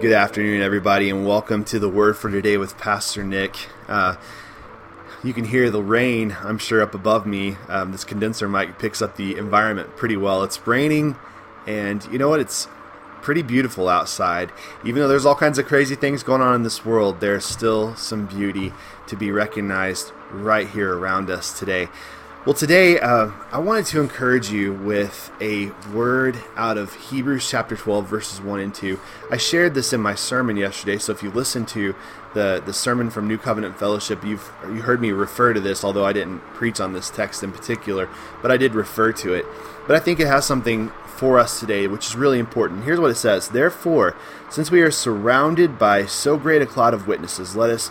Good afternoon, everybody, and welcome to the Word for Today with Pastor Nick. Uh, you can hear the rain, I'm sure, up above me. Um, this condenser mic picks up the environment pretty well. It's raining, and you know what? It's pretty beautiful outside. Even though there's all kinds of crazy things going on in this world, there's still some beauty to be recognized right here around us today. Well, today uh, I wanted to encourage you with a word out of Hebrews chapter 12, verses 1 and 2. I shared this in my sermon yesterday, so if you listen to the, the sermon from New Covenant Fellowship, you've you heard me refer to this, although I didn't preach on this text in particular, but I did refer to it. But I think it has something for us today, which is really important. Here's what it says Therefore, since we are surrounded by so great a cloud of witnesses, let us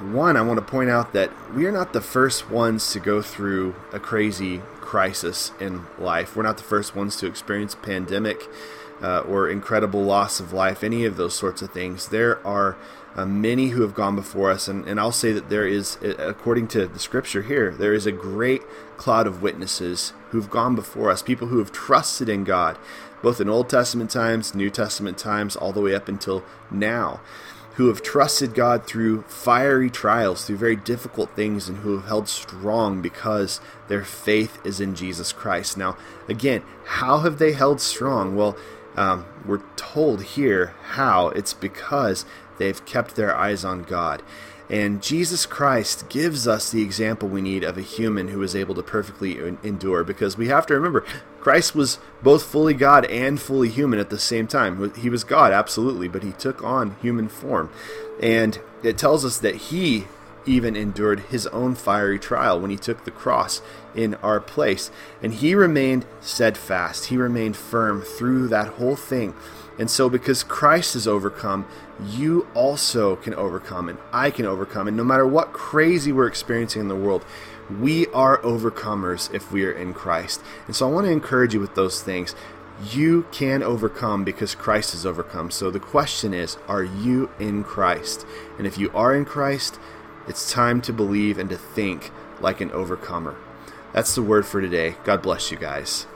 one, I want to point out that we are not the first ones to go through a crazy crisis in life. We're not the first ones to experience pandemic uh, or incredible loss of life, any of those sorts of things. There are uh, many who have gone before us, and, and I'll say that there is, according to the scripture here, there is a great cloud of witnesses who've gone before us, people who have trusted in God, both in Old Testament times, New Testament times, all the way up until now who have trusted God through fiery trials, through very difficult things, and who have held strong because their faith is in Jesus Christ. Now, again, how have they held strong? Well, um, we're told here how. It's because they've kept their eyes on God. And Jesus Christ gives us the example we need of a human who is able to perfectly endure because we have to remember Christ was both fully God and fully human at the same time. He was God, absolutely, but he took on human form. And it tells us that he even endured his own fiery trial when he took the cross in our place. And he remained steadfast, he remained firm through that whole thing. And so, because Christ has overcome, you also can overcome, and I can overcome. And no matter what crazy we're experiencing in the world, we are overcomers if we are in Christ. And so, I want to encourage you with those things. You can overcome because Christ has overcome. So, the question is are you in Christ? And if you are in Christ, it's time to believe and to think like an overcomer. That's the word for today. God bless you guys.